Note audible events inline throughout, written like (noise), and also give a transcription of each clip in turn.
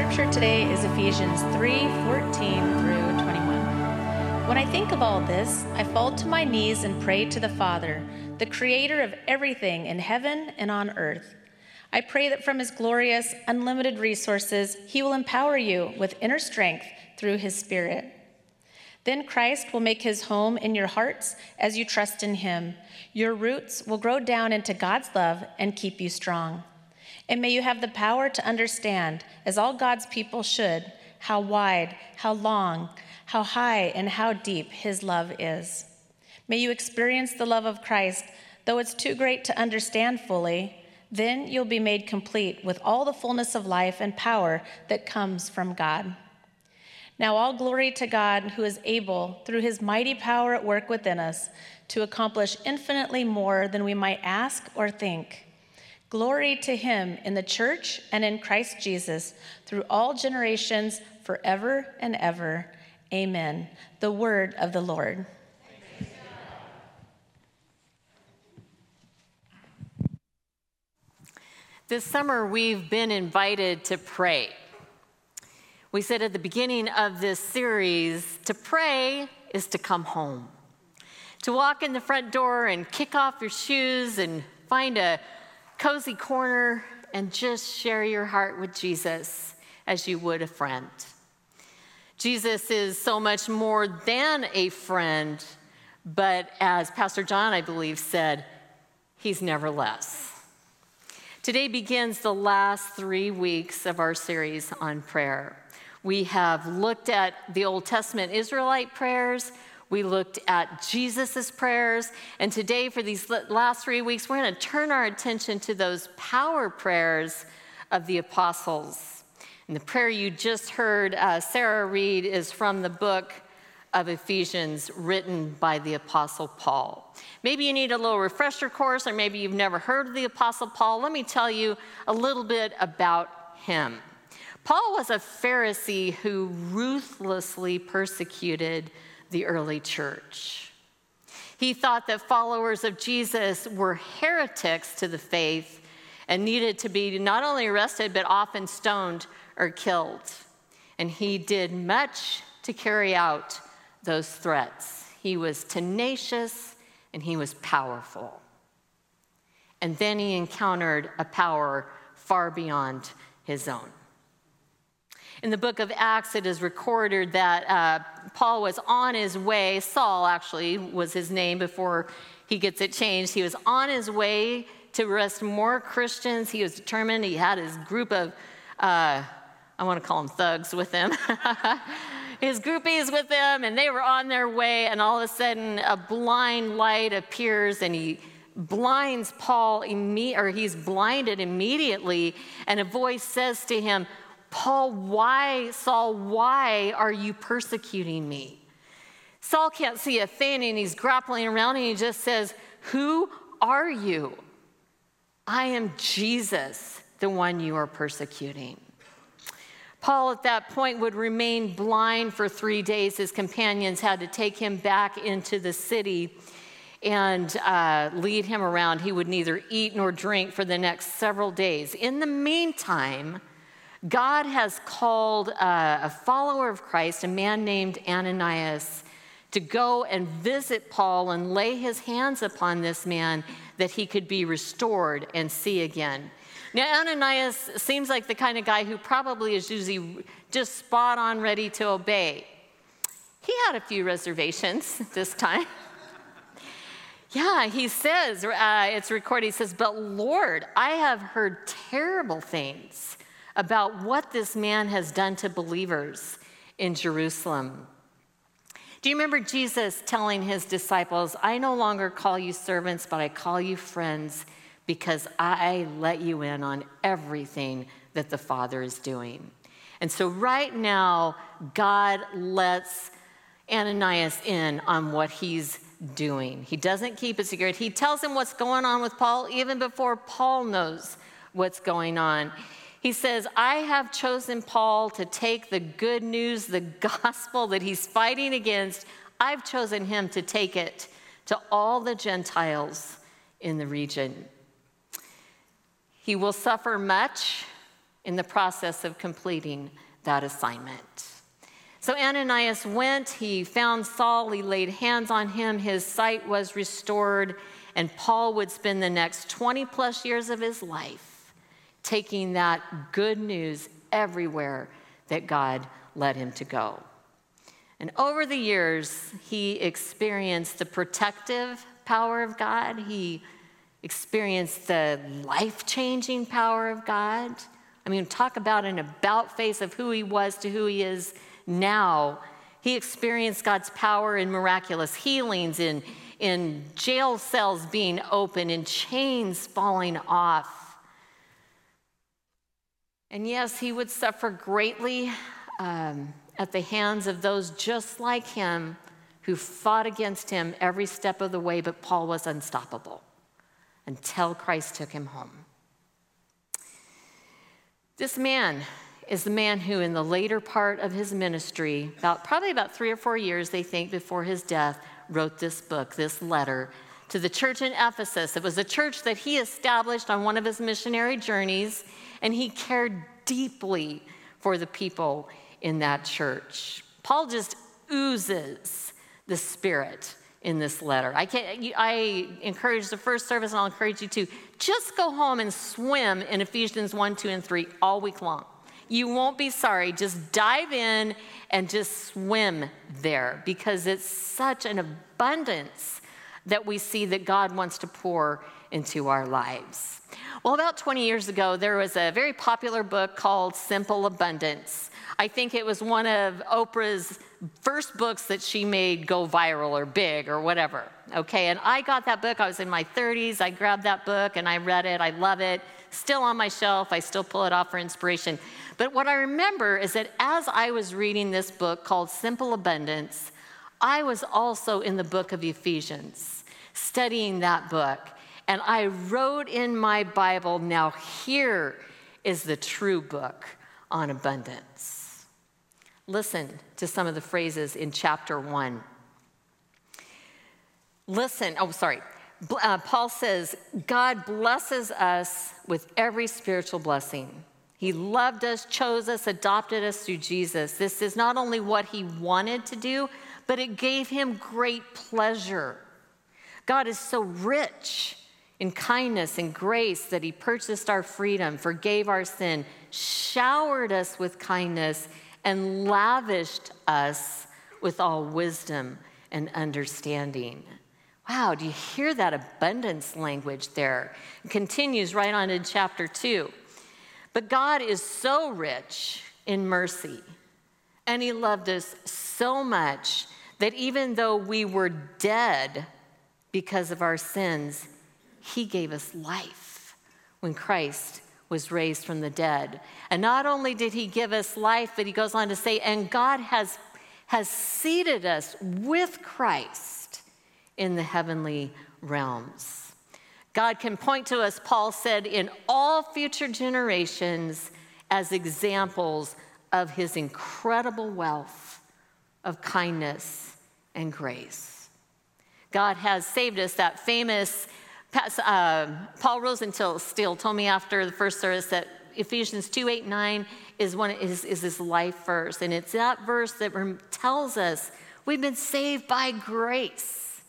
scripture today is Ephesians 3 14 through 21. When I think of all this, I fall to my knees and pray to the Father, the creator of everything in heaven and on earth. I pray that from his glorious, unlimited resources, he will empower you with inner strength through his Spirit. Then Christ will make his home in your hearts as you trust in him. Your roots will grow down into God's love and keep you strong. And may you have the power to understand, as all God's people should, how wide, how long, how high, and how deep His love is. May you experience the love of Christ, though it's too great to understand fully. Then you'll be made complete with all the fullness of life and power that comes from God. Now, all glory to God who is able, through his mighty power at work within us, to accomplish infinitely more than we might ask or think. Glory to him in the church and in Christ Jesus through all generations, forever and ever. Amen. The word of the Lord. This summer, we've been invited to pray. We said at the beginning of this series to pray is to come home, to walk in the front door and kick off your shoes and find a cozy corner and just share your heart with Jesus as you would a friend. Jesus is so much more than a friend, but as Pastor John, I believe, said, he's never less. Today begins the last three weeks of our series on prayer. We have looked at the Old Testament Israelite prayers. We looked at Jesus' prayers. And today, for these last three weeks, we're going to turn our attention to those power prayers of the apostles. And the prayer you just heard uh, Sarah read is from the book of Ephesians written by the Apostle Paul. Maybe you need a little refresher course, or maybe you've never heard of the Apostle Paul. Let me tell you a little bit about him. Paul was a Pharisee who ruthlessly persecuted the early church. He thought that followers of Jesus were heretics to the faith and needed to be not only arrested, but often stoned or killed. And he did much to carry out those threats. He was tenacious and he was powerful. And then he encountered a power far beyond his own. In the book of Acts, it is recorded that uh, Paul was on his way, Saul actually was his name before he gets it changed. He was on his way to arrest more Christians. He was determined. He had his group of, uh, I want to call them thugs with him. (laughs) his groupies with him, and they were on their way, and all of a sudden a blind light appears, and he blinds Paul, imme- or he's blinded immediately, and a voice says to him, Paul, why, Saul, why are you persecuting me? Saul can't see a thing and he's grappling around and he just says, Who are you? I am Jesus, the one you are persecuting. Paul, at that point, would remain blind for three days. His companions had to take him back into the city and uh, lead him around. He would neither eat nor drink for the next several days. In the meantime, God has called a, a follower of Christ, a man named Ananias, to go and visit Paul and lay his hands upon this man that he could be restored and see again. Now, Ananias seems like the kind of guy who probably is usually just spot on ready to obey. He had a few reservations (laughs) this time. yeah, he says, uh, it's recorded, he says, But Lord, I have heard terrible things about what this man has done to believers in Jerusalem. Do you remember Jesus telling his disciples, I no longer call you servants, but I call you friends because I let you in on everything that the Father is doing? And so, right now, God lets Ananias in on what he's doing. He doesn't keep it secret. He tells him what's going on with Paul even before Paul knows what's going on. He says, I have chosen Paul to take the good news, the (laughs) gospel that he's fighting against, I've chosen him to take it to all the Gentiles in the region. He will suffer much in the process of completing that assignment. So Ananias went, he found Saul, he laid hands on him, his sight was restored, and Paul would spend the next 20 plus years of his life taking that good news everywhere that God led him to go. And over the years, he experienced the protective power of God. He experienced the life changing power of God. I mean, talk about an about face of who he was to who he is now. He experienced God's power in miraculous healings, in, in jail cells being open, in chains falling off. And yes, he would suffer greatly um, at the hands of those just like him who fought against him every step of the way, but Paul was unstoppable until Christ took him home. This man is the man who, in the later part of his ministry, about probably about three or four years, they think, before his death, wrote this book, this letter to the church in Ephesus. It was a church that he established on one of his missionary journeys, and he cared deeply for the people in that church. Paul just oozes the Spirit in this letter. I, I encourage the first service, and I'll encourage you to just go home and swim in Ephesians 1, 2, and 3 all week long. You won't be sorry. Just dive in and just swim there because it's such an abundance that we see that God wants to pour into our lives. Well, about 20 years ago, there was a very popular book called Simple Abundance. I think it was one of Oprah's first books that she made go viral or big or whatever. Okay, and I got that book. I was in my 30s. I grabbed that book and I read it. I love it. Still on my shelf. I still pull it off for inspiration. But what I remember is that as I was reading this book called Simple Abundance, I was also in the book of Ephesians, studying that book. And I wrote in my Bible, now here is the true book on abundance. Listen to some of the phrases in chapter one. Listen, oh, sorry. Uh, Paul says, God blesses us with every spiritual blessing. He loved us, chose us, adopted us through Jesus. This is not only what he wanted to do, but it gave him great pleasure. God is so rich in kindness and grace that he purchased our freedom, forgave our sin, showered us with kindness, and lavished us with all wisdom and understanding. Wow, do you hear that abundance language there? It continues right on in chapter 2. But God is so rich in mercy, and He loved us so much that even though we were dead because of our sins, He gave us life when Christ was raised from the dead. And not only did he give us life, but he goes on to say, and God has, has seated us with Christ in the heavenly realms. God can point to us, Paul said, in all future generations as examples of his incredible wealth of kindness and grace. God has saved us, that famous uh, Paul Rosenstiel told me after the first service that Ephesians 2 8 9 is, one, is, is his life verse. And it's that verse that tells us we've been saved by grace.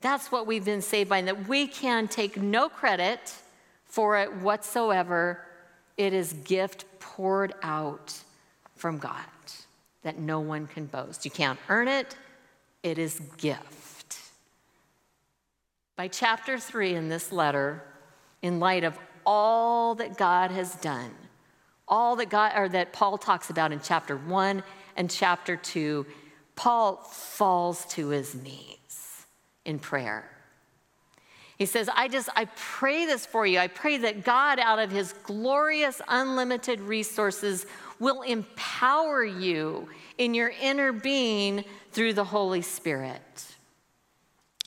That's what we've been saved by, and that we can take no credit for it whatsoever. It is gift poured out from God that no one can boast. You can't earn it, it is gift. By chapter three in this letter, in light of all that God has done, all that God or that Paul talks about in chapter one and chapter two, Paul falls to his knees in prayer. He says, I just, I pray this for you. I pray that God, out of his glorious, unlimited resources, will empower you in your inner being through the Holy Spirit.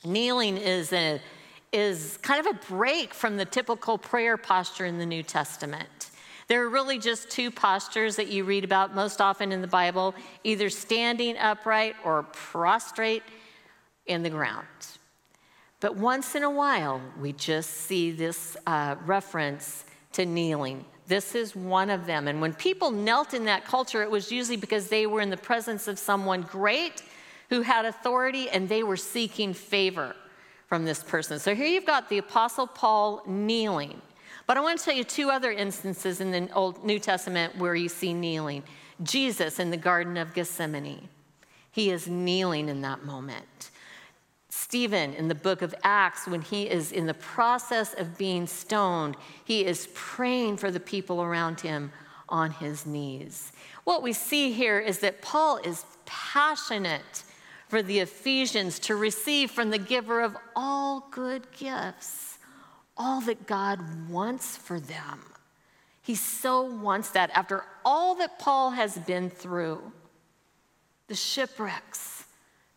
Kneeling is, a, is kind of a break from the typical prayer posture in the New Testament. There are really just two postures that you read about most often in the Bible either standing upright or prostrate in the ground. But once in a while, we just see this uh, reference to kneeling. This is one of them. And when people knelt in that culture, it was usually because they were in the presence of someone great who had authority and they were seeking favor from this person. So here you've got the Apostle Paul kneeling. But I want to tell you two other instances in the Old New Testament where you see kneeling. Jesus in the Garden of Gethsemane. He is kneeling in that moment. Stephen in the book of Acts, when he is in the process of being stoned, he is praying for the people around him on his knees. What we see here is that Paul is passionate for the Ephesians to receive from the giver of all good gifts, all that God wants for them. He so wants that after all that Paul has been through the shipwrecks,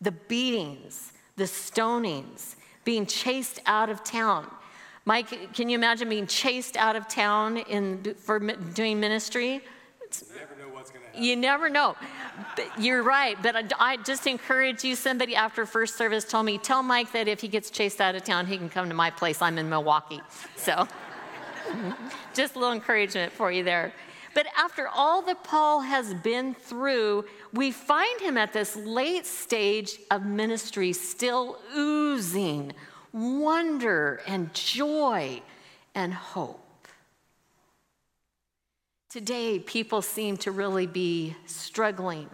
the beatings, the stonings, being chased out of town. Mike, can you imagine being chased out of town in, for doing ministry? You never know what's going to happen. You never know. You're right. But I just encourage you. Somebody after first service told me, tell Mike that if he gets chased out of town, he can come to my place. I'm in Milwaukee. So just a little encouragement for you there. But after all that Paul has been through, we find him at this late stage of ministry still oozing wonder and joy and hope. Today, people seem to really be struggling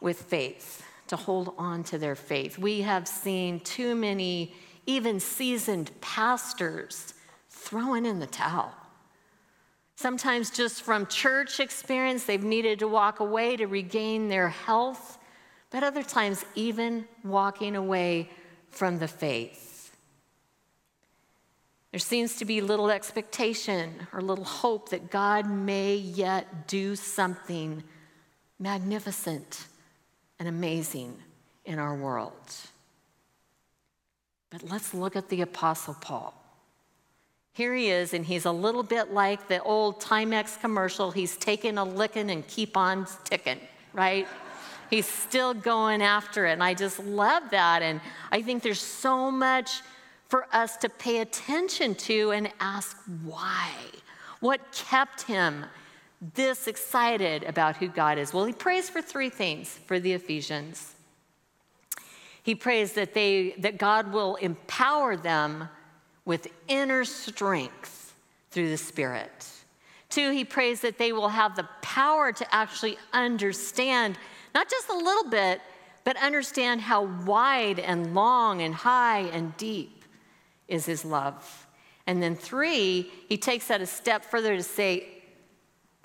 with faith, to hold on to their faith. We have seen too many, even seasoned pastors, throwing in the towel. Sometimes, just from church experience, they've needed to walk away to regain their health, but other times, even walking away from the faith. There seems to be little expectation or little hope that God may yet do something magnificent and amazing in our world. But let's look at the Apostle Paul. Here he is, and he's a little bit like the old Timex commercial. He's taking a licking and keep on ticking, right? he's still going after it. And I just love that. And I think there's so much for us to pay attention to and ask why. What kept him this excited about who God is? Well, he prays for three things for the Ephesians. He prays that they that God will empower them with inner strength through the Spirit. Two, he prays that they will have the power to actually understand, not just a little bit, but understand how wide and long and high and deep is his love. And then three, he takes that a step further to say,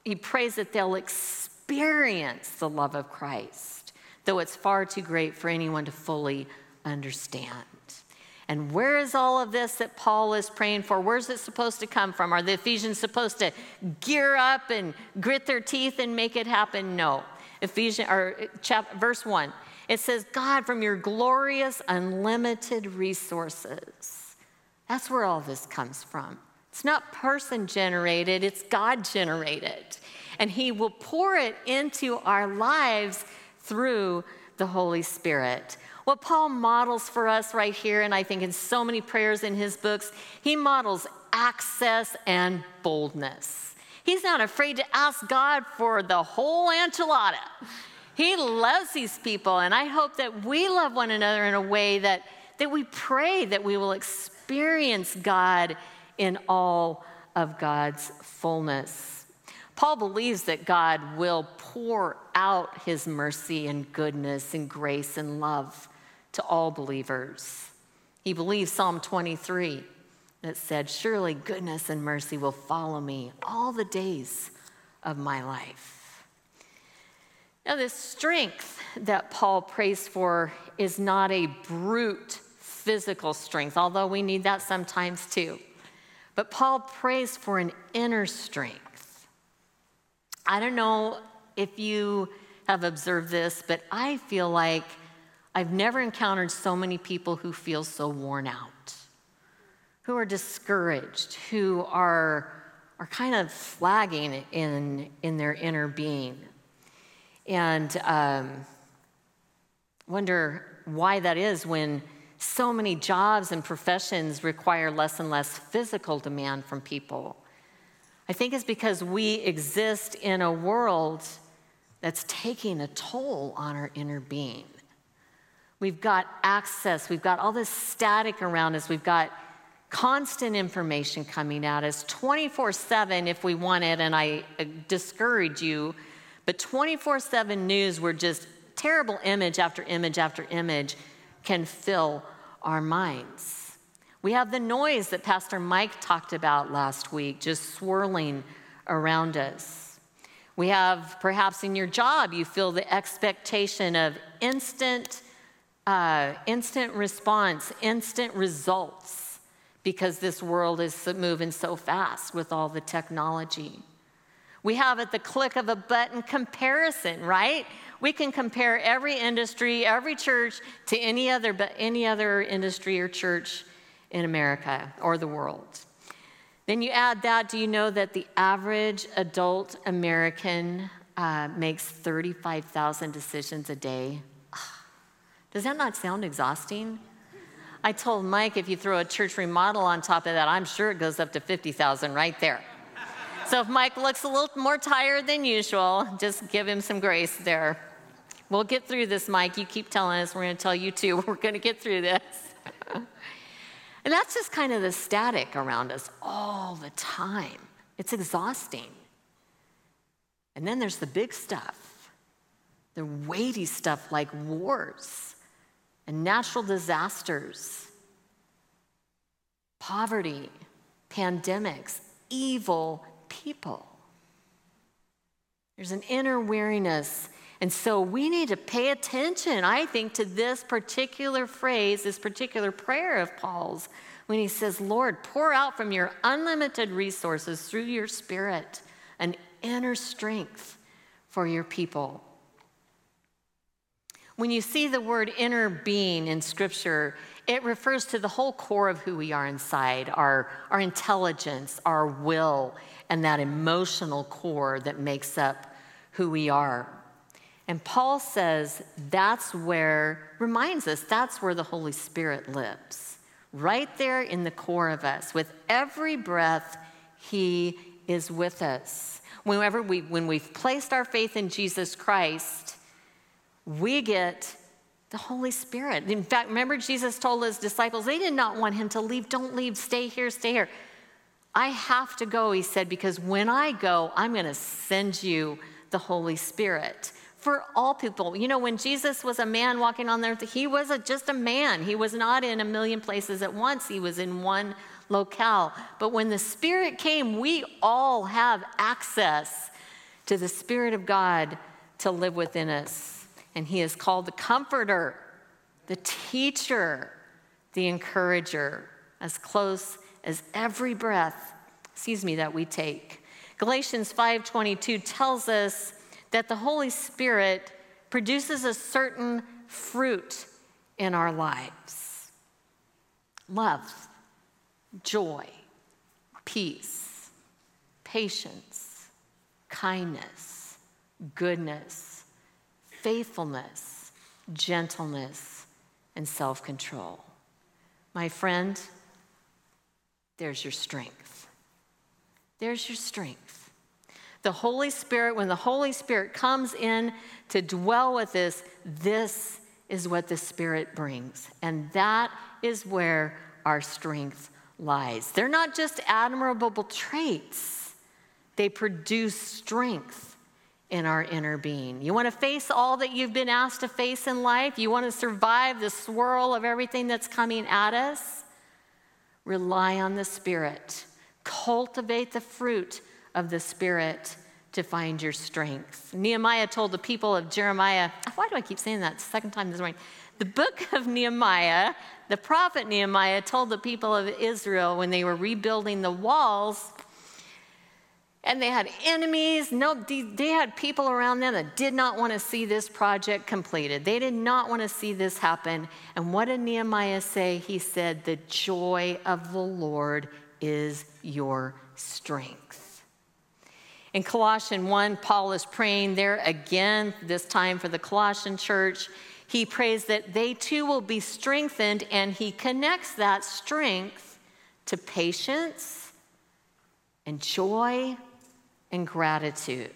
he prays that they'll experience the love of Christ, though it's far too great for anyone to fully understand. And where is all of this that Paul is praying for? Where's it supposed to come from? Are the Ephesians supposed to gear up and grit their teeth and make it happen? No. Ephesians or uh, chapter verse 1. It says, "God from your glorious unlimited resources." That's where all this comes from. It's not person generated, it's God generated. And he will pour it into our lives through the Holy Spirit. What Paul models for us right here, and I think in so many prayers in his books, he models access and boldness. He's not afraid to ask God for the whole enchilada. He loves these people, and I hope that we love one another in a way that, that we pray that we will experience God in all of God's fullness. Paul believes that God will pour out his mercy and goodness and grace and love to all believers. He believes Psalm 23 that said, Surely goodness and mercy will follow me all the days of my life. Now, the strength that Paul prays for is not a brute physical strength, although we need that sometimes too. But Paul prays for an inner strength. I don't know if you have observed this, but I feel like I've never encountered so many people who feel so worn out, who are discouraged, who are, are kind of flagging in, in their inner being. And um, wonder why that is when so many jobs and professions require less and less physical demand from people. I think it's because we exist in a world that's taking a toll on our inner being. We've got access, we've got all this static around us, we've got constant information coming at us 24 7 if we want it, and I uh, discourage you, but 24 7 news where just terrible image after image after image can fill our minds. We have the noise that Pastor Mike talked about last week, just swirling around us. We have perhaps in your job, you feel the expectation of instant, uh, instant response, instant results because this world is moving so fast with all the technology. We have at the click of a button comparison, right? We can compare every industry, every church to any other, any other industry or church in America or the world. Then you add that, do you know that the average adult American uh, makes 35,000 decisions a day? (sighs) Does that not sound exhausting? I told Mike if you throw a church remodel on top of that, I'm sure it goes up to 50,000 right there. So if Mike looks a little more tired than usual, just give him some grace there. We'll get through this, Mike. You keep telling us, we're going to tell you too. (laughs) We're going to get through this. (laughs) and that's just kind of the static around us all the time. It's exhausting. And then there's the big stuff, the weighty stuff like wars and natural disasters, poverty, pandemics, evil people. There's an inner weariness. And so we need to pay attention, I think, to this particular phrase, this particular prayer of Paul's, when he says, Lord, pour out from your unlimited resources through your spirit an inner strength for your people. When you see the word inner being in Scripture, it refers to the whole core of who we are inside our, our intelligence, our will, and that emotional core that makes up who we are. And Paul says that's where, reminds us, that's where the Holy Spirit lives, right there in the core of us. With every breath, He is with us. Whenever we, when we've placed our faith in Jesus Christ, we get the Holy Spirit. In fact, remember Jesus told his disciples, they did not want him to leave. Don't leave, stay here, stay here. I have to go, he said, because when I go, I'm going to send you the Holy Spirit for all people. You know, when Jesus was a man walking on the earth, he was a, just a man. He was not in a million places at once, he was in one locale. But when the Spirit came, we all have access to the Spirit of God to live within us. And he is called the comforter, the teacher, the encourager, as close as every breath, excuse me, that we take. Galatians 5:22 tells us that the Holy Spirit produces a certain fruit in our lives. Love, joy, peace, patience, kindness, goodness, faithfulness, gentleness, and self control. My friend, there's your strength. There's your strength. The Holy Spirit, when the Holy Spirit comes in to dwell with us, this is what the Spirit brings. And that is where our strength lies. They're not just admirable traits, they produce strength in our inner being. You want to face all that you've been asked to face in life? You want to survive the swirl of everything that's coming at us? Rely on the Spirit. Cultivate the fruit of the Spirit to find your strength. Nehemiah told the people of Jeremiah, why do I keep saying that second time this morning? The book of Nehemiah, the prophet Nehemiah told the people of Israel when they were rebuilding the walls, and they had enemies. No, they had people around them that did not want to see this project completed. They did not want to see this happen. And what did Nehemiah say? He said, The joy of the Lord is your strength. In Colossians 1, Paul is praying there again, this time for the Colossian church. He prays that they too will be strengthened, and he connects that strength to patience and joy and gratitude.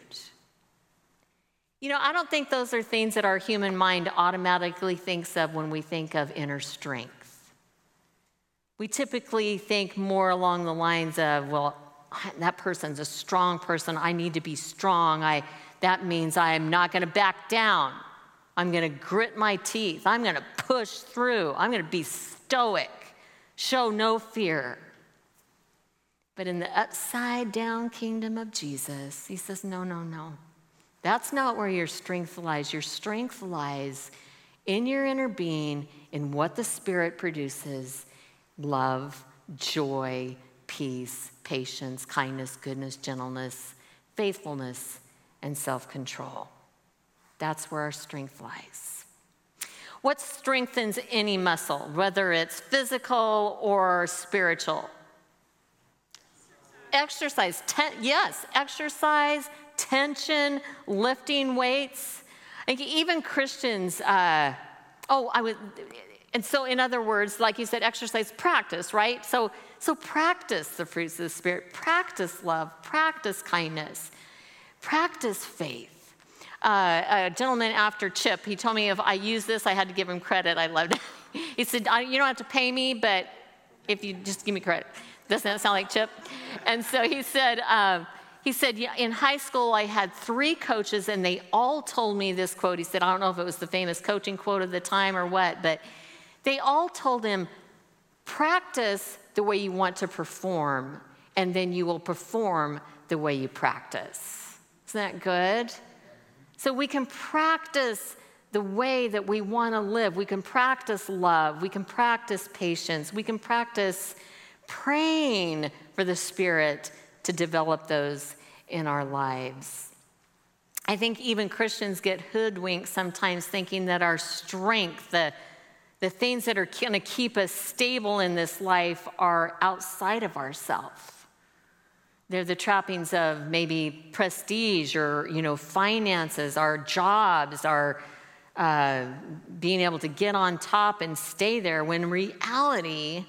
You know, I don't think those are things that our human mind automatically thinks of when we think of inner strength. We typically think more along the lines of, well, that person's a strong person. I need to be strong. I, that means I am not going to back down. I'm going to grit my teeth. I'm going to push through. I'm going to be stoic, show no fear. But in the upside down kingdom of Jesus, he says, no, no, no. That's not where your strength lies. Your strength lies in your inner being, in what the Spirit produces love, joy, peace, patience, kindness, goodness, gentleness, faithfulness, and self control. That's where our strength lies. What strengthens any muscle, whether it's physical or spiritual? Exercise. Ten- yes, exercise, tension, lifting weights. Like even Christians, uh, oh, I would, and so in other words, like you said, exercise, practice, right? So so practice the fruits of the Spirit, practice love, practice kindness, practice faith. Uh, a gentleman after Chip, he told me if I use this, I had to give him credit. I loved it. (laughs) he said, You don't have to pay me, but if you just give me credit. Doesn't that sound like Chip? And so he said, uh, he said, yeah, in high school, I had three coaches, and they all told me this quote. He said, I don't know if it was the famous coaching quote of the time or what, but they all told him, practice the way you want to perform, and then you will perform the way you practice. Isn't that good? So we can practice the way that we want to live. We can practice love. We can practice patience. We can practice praying for the Spirit to develop those in our lives. I think even Christians get hoodwinked sometimes thinking that our strength, the the things that are going to keep us stable in this life are outside of ourselves. They're the trappings of maybe prestige or you know finances, our jobs, our uh, being able to get on top and stay there. When reality,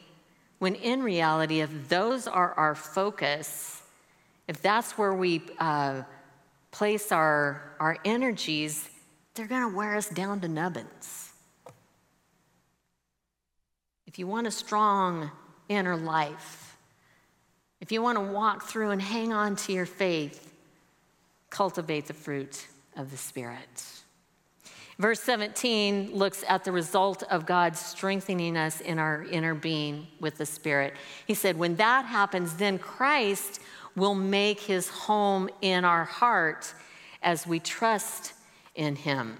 when in reality, if those are our focus, if that's where we uh, place our our energies, they're going to wear us down to nubbins. If you want a strong inner life, if you want to walk through and hang on to your faith, cultivate the fruit of the Spirit. Verse 17 looks at the result of God strengthening us in our inner being with the Spirit. He said, When that happens, then Christ will make his home in our heart as we trust in him.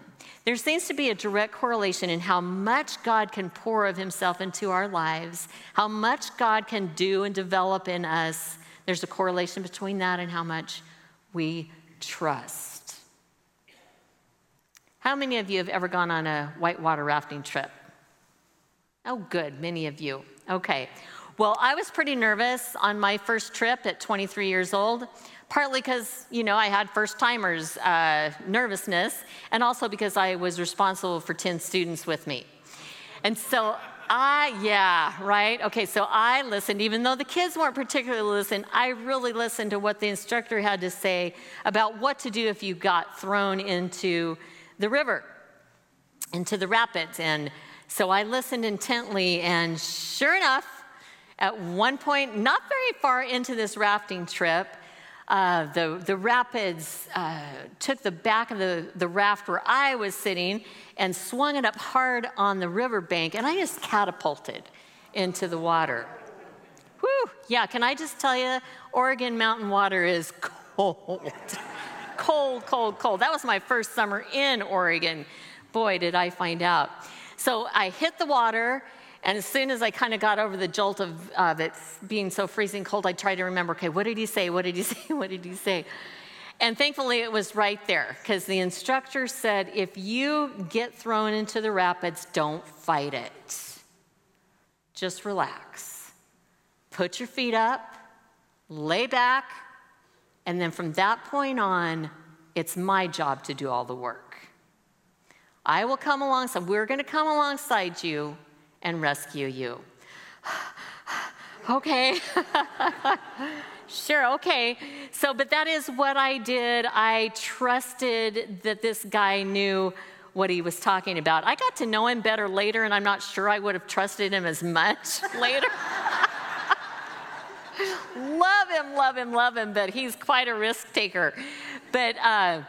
There seems to be a direct correlation in how much God can pour of Himself into our lives, how much God can do and develop in us. There's a correlation between that and how much we trust. How many of you have ever gone on a whitewater rafting trip? Oh, good, many of you. Okay. Well, I was pretty nervous on my first trip at 23 years old partly because, you know, I had first timers uh, nervousness, and also because I was responsible for 10 students with me. And so I, yeah, right? Okay, so I listened, even though the kids weren't particularly listening, I really listened to what the instructor had to say about what to do if you got thrown into the river, into the rapids. And so I listened intently, and sure enough, at one point, not very far into this rafting trip, uh, the, the rapids uh, took the back of the, the raft where I was sitting and swung it up hard on the riverbank, and I just catapulted into the water. Whew, yeah, can I just tell you, Oregon mountain water is cold. (laughs) cold, cold, cold. That was my first summer in Oregon. Boy, did I find out. So I hit the water and as soon as I kind of got over the jolt of, of it being so freezing cold, I tried to remember okay, what did he say? What did he (laughs) say? What did he say? And thankfully, it was right there because the instructor said if you get thrown into the rapids, don't fight it. Just relax. Put your feet up, lay back, and then from that point on, it's my job to do all the work. I will come alongside, we're going to come alongside you and rescue you. (sighs) okay. (laughs) Sure, okay. So, but that is what I did. I trusted that this guy knew what he was talking about. I got to know him better later, and I'm not sure I would have trusted him as much (laughs) later. (laughs) love him, love him, love him, but he's quite a risk taker. But uh,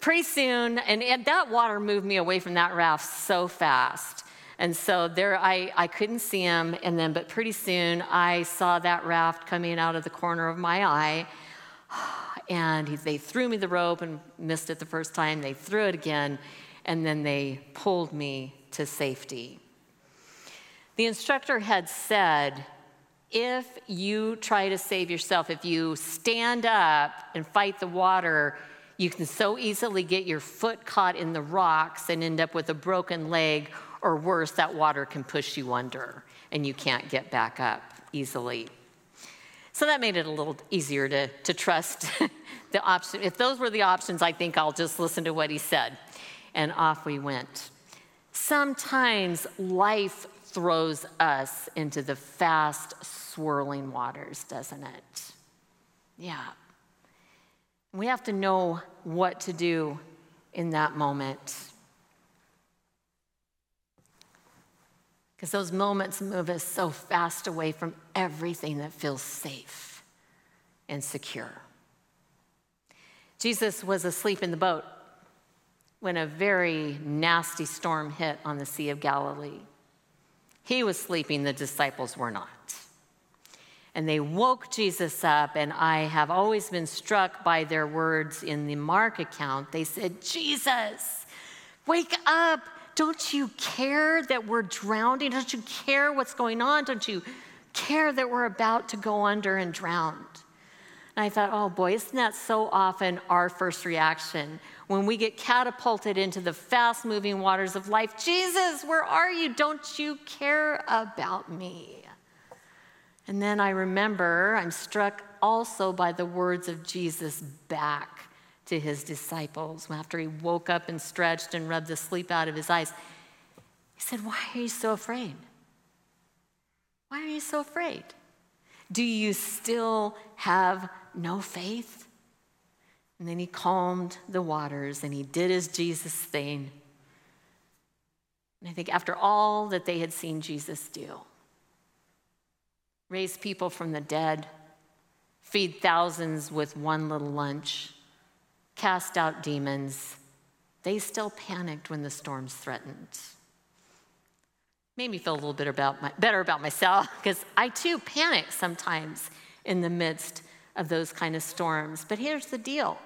pretty soon, and, and that water moved me away from that raft so fast. And so there, I, I couldn't see him. And then, but pretty soon, I saw that raft coming out of the corner of my eye. (sighs) And they threw me the rope and missed it the first time. They threw it again, and then they pulled me to safety. The instructor had said, if you try to save yourself, if you stand up and fight the water, you can so easily get your foot caught in the rocks and end up with a broken leg or worse, that water can push you under and you can't get back up easily. So that made it a little easier to, to trust (laughs) the option. If those were the options, I think I'll just listen to what he said. And off we went. Sometimes life throws us into the fast swirling waters, doesn't it? Yeah. We have to know what to do in that moment. Because those moments move us so fast away from everything that feels safe and secure. Jesus was asleep in the boat when a very nasty storm hit on the Sea of Galilee. He was sleeping, the disciples were not. And they woke Jesus up, and I have always been struck by their words in the Mark account. They said, Jesus, wake up. Don't you care that we're drowning? Don't you care what's going on? Don't you care that we're about to go under and drown? And I thought, oh boy, isn't that so often our first reaction when we get catapulted into the fast moving waters of life? Jesus, where are you? Don't you care about me? And then I remember, I'm struck also by the words of Jesus back to his disciples after he woke up and stretched and rubbed the sleep out of his eyes. He said, Why are you so afraid? Why are you so afraid? Do you still have no faith? And then he calmed the waters and he did his Jesus thing. And I think after all that they had seen Jesus do, raise people from the dead, feed thousands with one little lunch, cast out demons, they still panicked when the storms threatened. Made me feel a little bit about my, better about myself because I too panic sometimes in the midst of those kind of storms. But here's the deal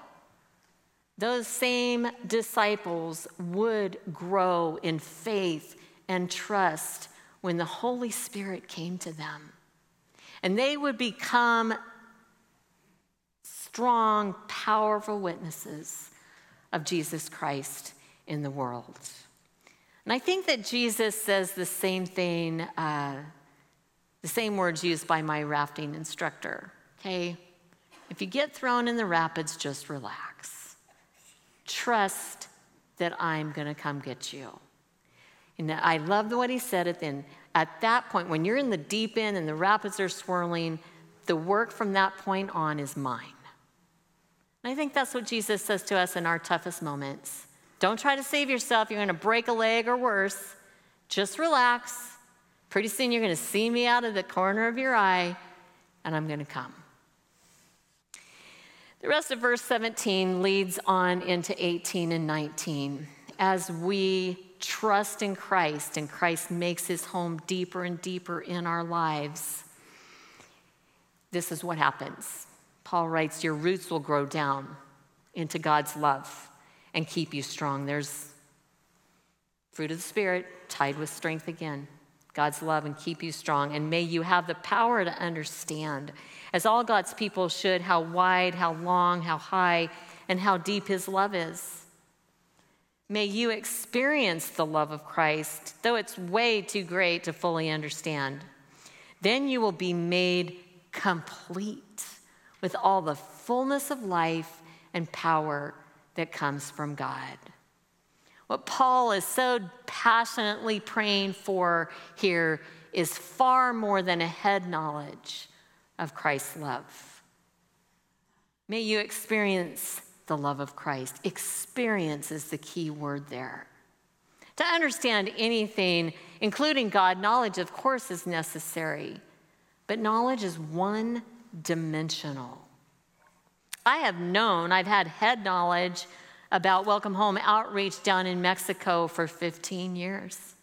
those same disciples would grow in faith and trust when the Holy Spirit came to them. And they would become strong, powerful witnesses of Jesus Christ in the world. And I think that Jesus says the same thing, uh, the same words used by my rafting instructor. Okay? If you get thrown in the rapids, just relax. Trust that I'm going to come get you. And I love what he said at the. At that point, when you're in the deep end and the rapids are swirling, the work from that point on is mine. I think that's what Jesus says to us in our toughest moments. Don't try to save yourself. You're going to break a leg or worse. Just relax. Pretty soon you're going to see me out of the corner of your eye, and I'm going to come. The rest of verse 17 leads on into 18 and 19. As we trust in Christ and Christ makes his home deeper and deeper in our lives, this is what happens. Paul writes, Your roots will grow down into God's love and keep you strong. There's fruit of the Spirit tied with strength again. God's love and keep you strong. And may you have the power to understand, as all God's people should, how wide, how long, how high, and how deep His love is. May you experience the love of Christ, though it's way too great to fully understand. Then you will be made complete with all the fullness of life and power that comes from God. What Paul is so passionately praying for here is far more than a head knowledge of Christ's love. May you experience the love of Christ. Experience is the key word there. To understand anything, including God, knowledge, of course, is necessary, but knowledge is one dimensional. I have known, I've had head knowledge about Welcome Home outreach down in Mexico for 15 years.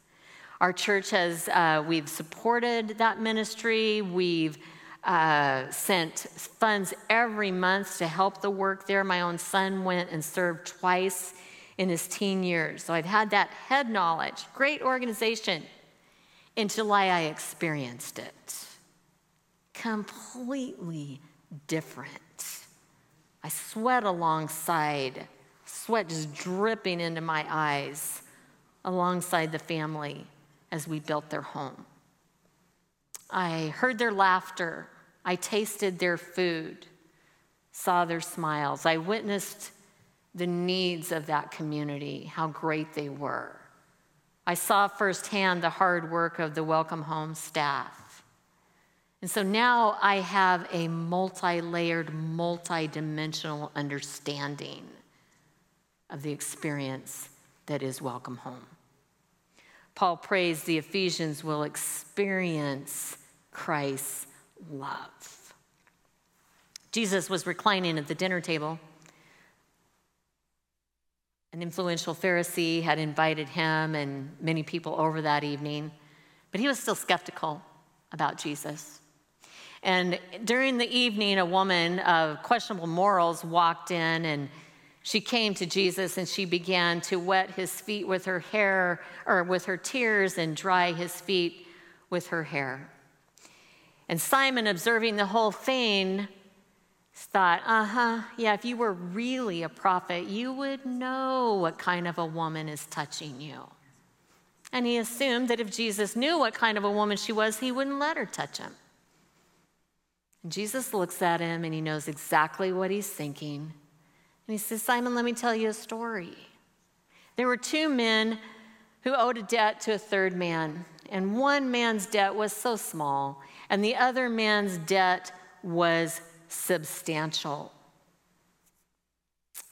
Our church has, uh, we've supported that ministry. We've uh, sent funds every month to help the work there. My own son went and served twice in his teen years. So I've had that head knowledge. Great organization. In July, I experienced it. Completely different. I sweat alongside, sweat just dripping into my eyes alongside the family as we built their home. I heard their laughter. I tasted their food, saw their smiles. I witnessed the needs of that community, how great they were. I saw firsthand the hard work of the Welcome Home staff. And so now I have a multi layered, multi dimensional understanding of the experience that is Welcome Home. Paul prays the Ephesians will experience Christ's love. Jesus was reclining at the dinner table. An influential Pharisee had invited him and many people over that evening, but he was still skeptical about Jesus. And during the evening, a woman of questionable morals walked in and she came to Jesus and she began to wet his feet with her hair or with her tears and dry his feet with her hair. And Simon, observing the whole thing, thought, uh huh, yeah, if you were really a prophet, you would know what kind of a woman is touching you. And he assumed that if Jesus knew what kind of a woman she was, he wouldn't let her touch him. Jesus looks at him and he knows exactly what he's thinking. And he says, Simon, let me tell you a story. There were two men who owed a debt to a third man, and one man's debt was so small, and the other man's debt was substantial.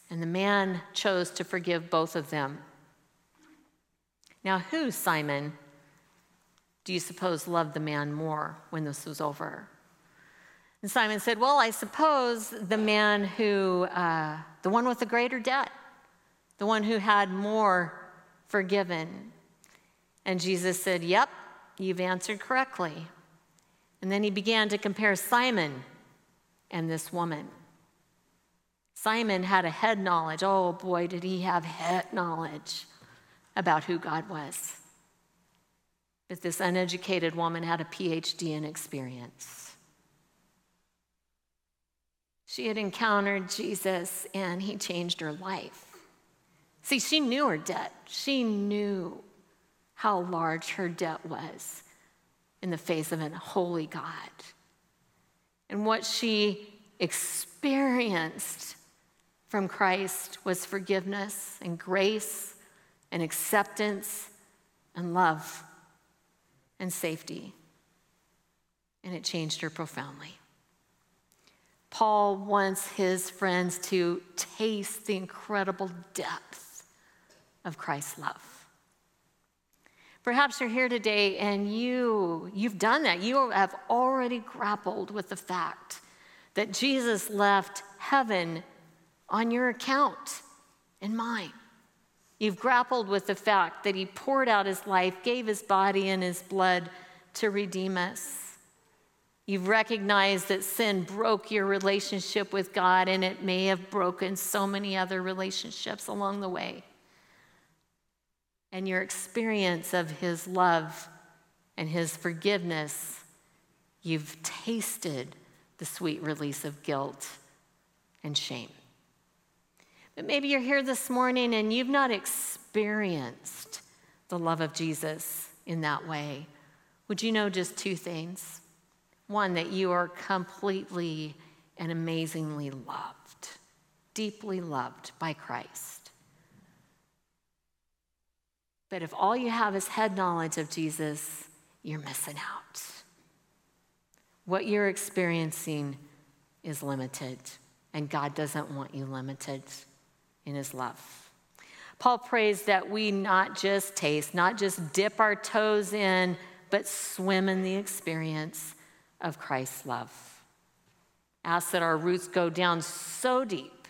And the man chose to forgive both of them. Now, who, Simon, do you suppose loved the man more when this was over? And Simon said, Well, I suppose the man who, uh, the one with the greater debt, the one who had more forgiven. And Jesus said, Yep, you've answered correctly. And then he began to compare Simon and this woman. Simon had a head knowledge. Oh boy, did he have head knowledge about who God was. But this uneducated woman had a PhD in experience. She had encountered Jesus and he changed her life. See, she knew her debt. She knew how large her debt was in the face of a holy God. And what she experienced from Christ was forgiveness and grace and acceptance and love and safety. And it changed her profoundly. Paul wants his friends to taste the incredible depth of Christ's love. Perhaps you're here today and you, you've done that. You have already grappled with the fact that Jesus left heaven on your account and mine. You've grappled with the fact that he poured out his life, gave his body and his blood to redeem us. You've recognized that sin broke your relationship with God, and it may have broken so many other relationships along the way and your experience of His love and His forgiveness, you've tasted the sweet release of guilt and shame. But maybe you're here this morning and you've not experienced the love of Jesus in that way. Would you know just two things? One, that you are completely and amazingly loved, deeply loved by Christ. But if all you have is head knowledge of Jesus, you're missing out. What you're experiencing is limited, and God doesn't want you limited in His love. Paul prays that we not just taste, not just dip our toes in, but swim in the experience of Christ's love. Ask that our roots go down so deep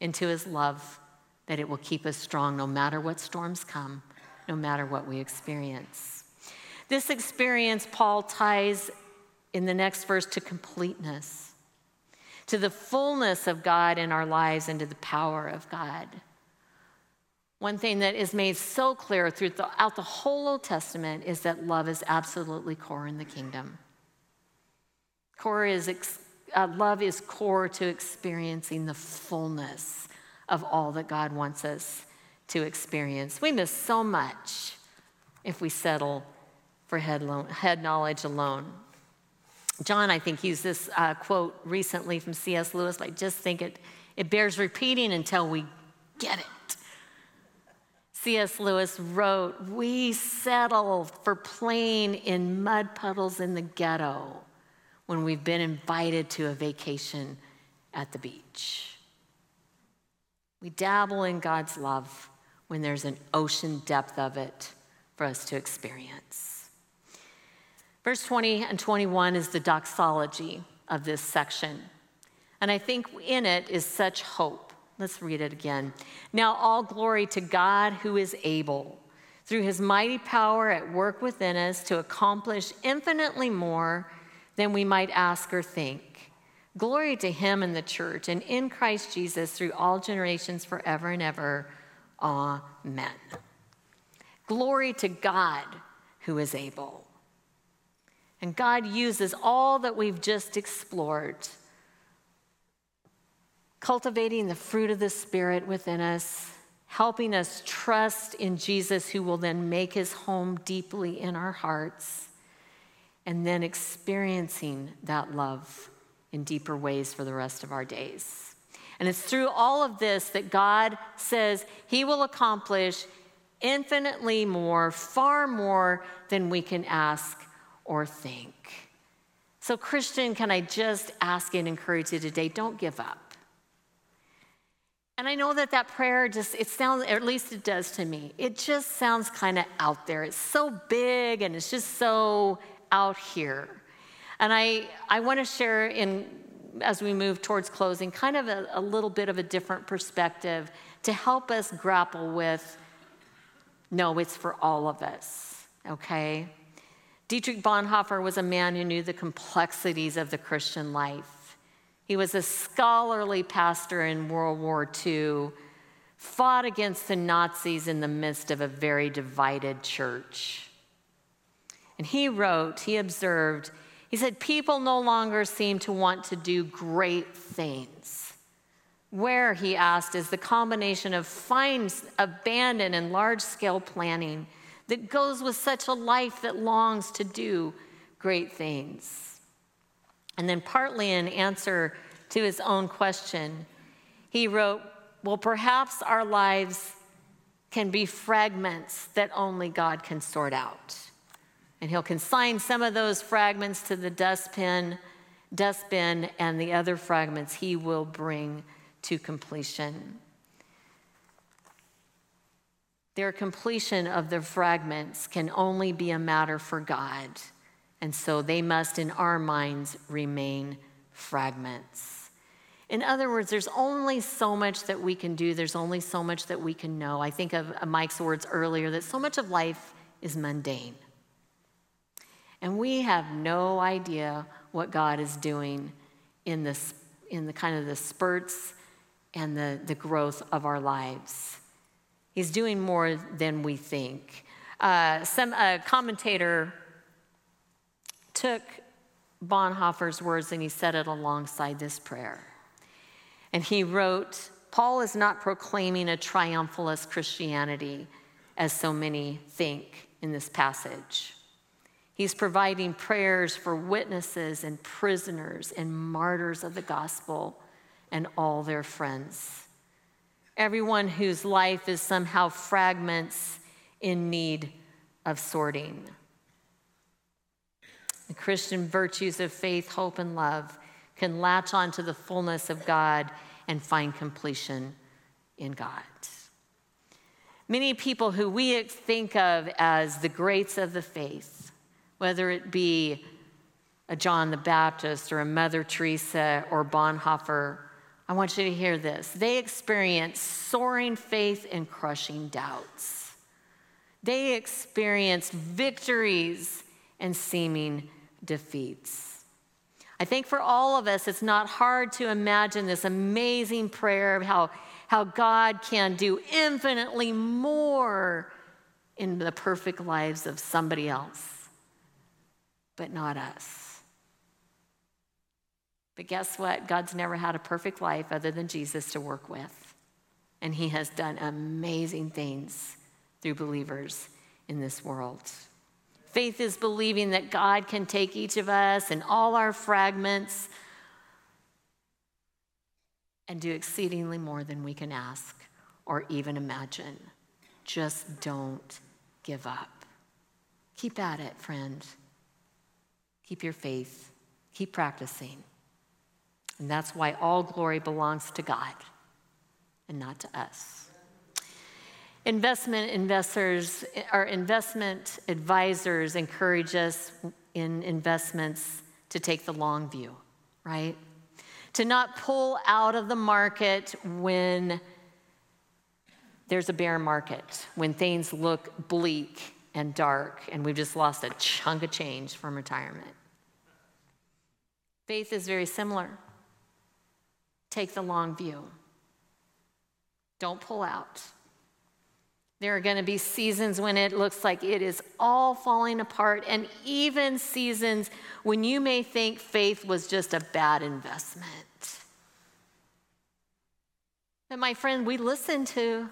into His love that it will keep us strong no matter what storms come, no matter what we experience. This experience, Paul ties in the next verse to completeness, to the fullness of God in our lives, and to the power of God. One thing that is made so clear throughout the whole Old Testament is that love is absolutely core in the kingdom. Core is uh, love is core to experiencing the fullness of all that God wants us to experience. We miss so much if we settle for head, lo- head knowledge alone. John, I think, used this uh, quote recently from C.S. Lewis. I just think it, it bears repeating until we get it. C.S. Lewis wrote, We settle for playing in mud puddles in the ghetto when we've been invited to a vacation at the beach. We dabble in God's love when there's an ocean depth of it for us to experience. Verse 20 and 21 is the doxology of this section. And I think in it is such hope. Let's read it again. Now, all glory to God who is able, through his mighty power at work within us, to accomplish infinitely more than we might ask or think. Glory to him in the church and in Christ Jesus through all generations forever and ever. Amen. Glory to God who is able. And God uses all that we've just explored, cultivating the fruit of the Spirit within us, helping us trust in Jesus, who will then make his home deeply in our hearts, and then experiencing that love in deeper ways for the rest of our days. And it's through all of this that God says he will accomplish infinitely more, far more than we can ask or think. So, Christian, can I just ask and encourage you today don't give up. And I know that that prayer just, it sounds, at least it does to me, it just sounds kind of out there. It's so big and it's just so out here. And I, I want to share in, as we move towards closing, kind of a, a little bit of a different perspective to help us grapple with no, it's for all of us, okay? Dietrich Bonhoeffer was a man who knew the complexities of the Christian life. He was a scholarly pastor in World War II, fought against the Nazis in the midst of a very divided church. And he wrote, he observed, he said, People no longer seem to want to do great things. Where, he asked, is the combination of fine abandon and large scale planning that goes with such a life that longs to do great things? And then, partly in answer to his own question, he wrote, Well, perhaps our lives can be fragments that only God can sort out. And he'll consign some of those fragments to the dustbin, dustbin, and the other fragments he will bring to completion. Their completion of the fragments can only be a matter for God, and so they must, in our minds, remain fragments. In other words, there's only so much that we can do, there's only so much that we can know. I think of Mike's words earlier that so much of life is mundane. And we have no idea what God is doing in, this, in the kind of the spurts and the, the growth of our lives. He's doing more than we think. Uh, some a commentator took Bonhoeffer's words and he said it alongside this prayer. And he wrote, Paul is not proclaiming a triumphalist Christianity as so many think in this passage. He's providing prayers for witnesses and prisoners and martyrs of the gospel and all their friends. Everyone whose life is somehow fragments in need of sorting. The Christian virtues of faith, hope, and love can latch onto the fullness of God and find completion in God. Many people who we think of as the greats of the faith, whether it be a John the Baptist or a Mother Teresa or Bonhoeffer, I want you to hear this. They experienced soaring faith and crushing doubts. They experienced victories and seeming defeats. I think for all of us, it's not hard to imagine this amazing prayer of how, how God can do infinitely more in the perfect lives of somebody else, but not us. But guess what? God's never had a perfect life other than Jesus to work with. And He has done amazing things through believers in this world. Faith is believing that God can take each of us and all our fragments and do exceedingly more than we can ask or even imagine. Just don't give up. Keep at it, friend. Keep your faith. Keep practicing. And that's why all glory belongs to God and not to us. Investment investors or investment advisors encourage us in investments to take the long view, right? To not pull out of the market when there's a bear market, when things look bleak and dark, and we've just lost a chunk of change from retirement. Faith is very similar. Take the long view. Don't pull out. There are going to be seasons when it looks like it is all falling apart, and even seasons when you may think faith was just a bad investment. And my friend, we listen to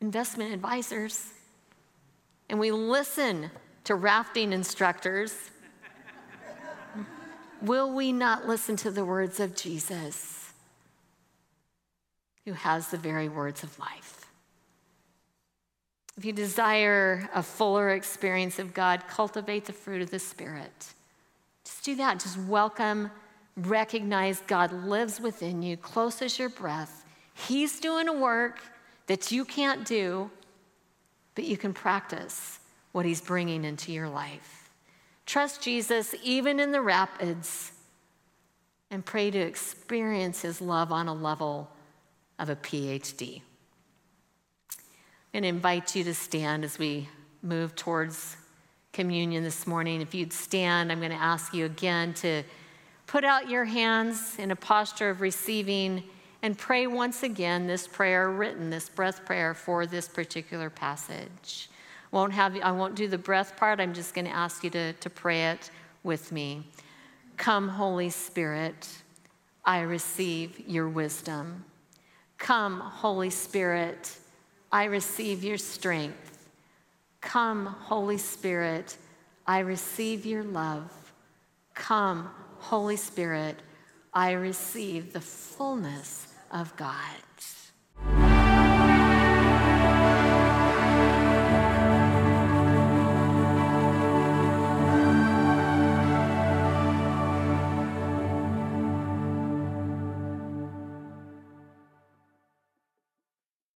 investment advisors and we listen to rafting instructors. Will we not listen to the words of Jesus, who has the very words of life? If you desire a fuller experience of God, cultivate the fruit of the Spirit. Just do that. Just welcome, recognize God lives within you, close as your breath. He's doing a work that you can't do, but you can practice what He's bringing into your life. Trust Jesus even in the rapids and pray to experience His love on a level of a PhD. I'm going to invite you to stand as we move towards communion this morning. If you'd stand, I'm going to ask you again to put out your hands in a posture of receiving and pray once again this prayer written, this breath prayer for this particular passage. Won't have, I won't do the breath part, I'm just going to ask you to, to pray it with me. Come, Holy Spirit, I receive your wisdom. Come, Holy Spirit, I receive your strength. Come, Holy Spirit, I receive your love. Come, Holy Spirit, I receive the fullness of God.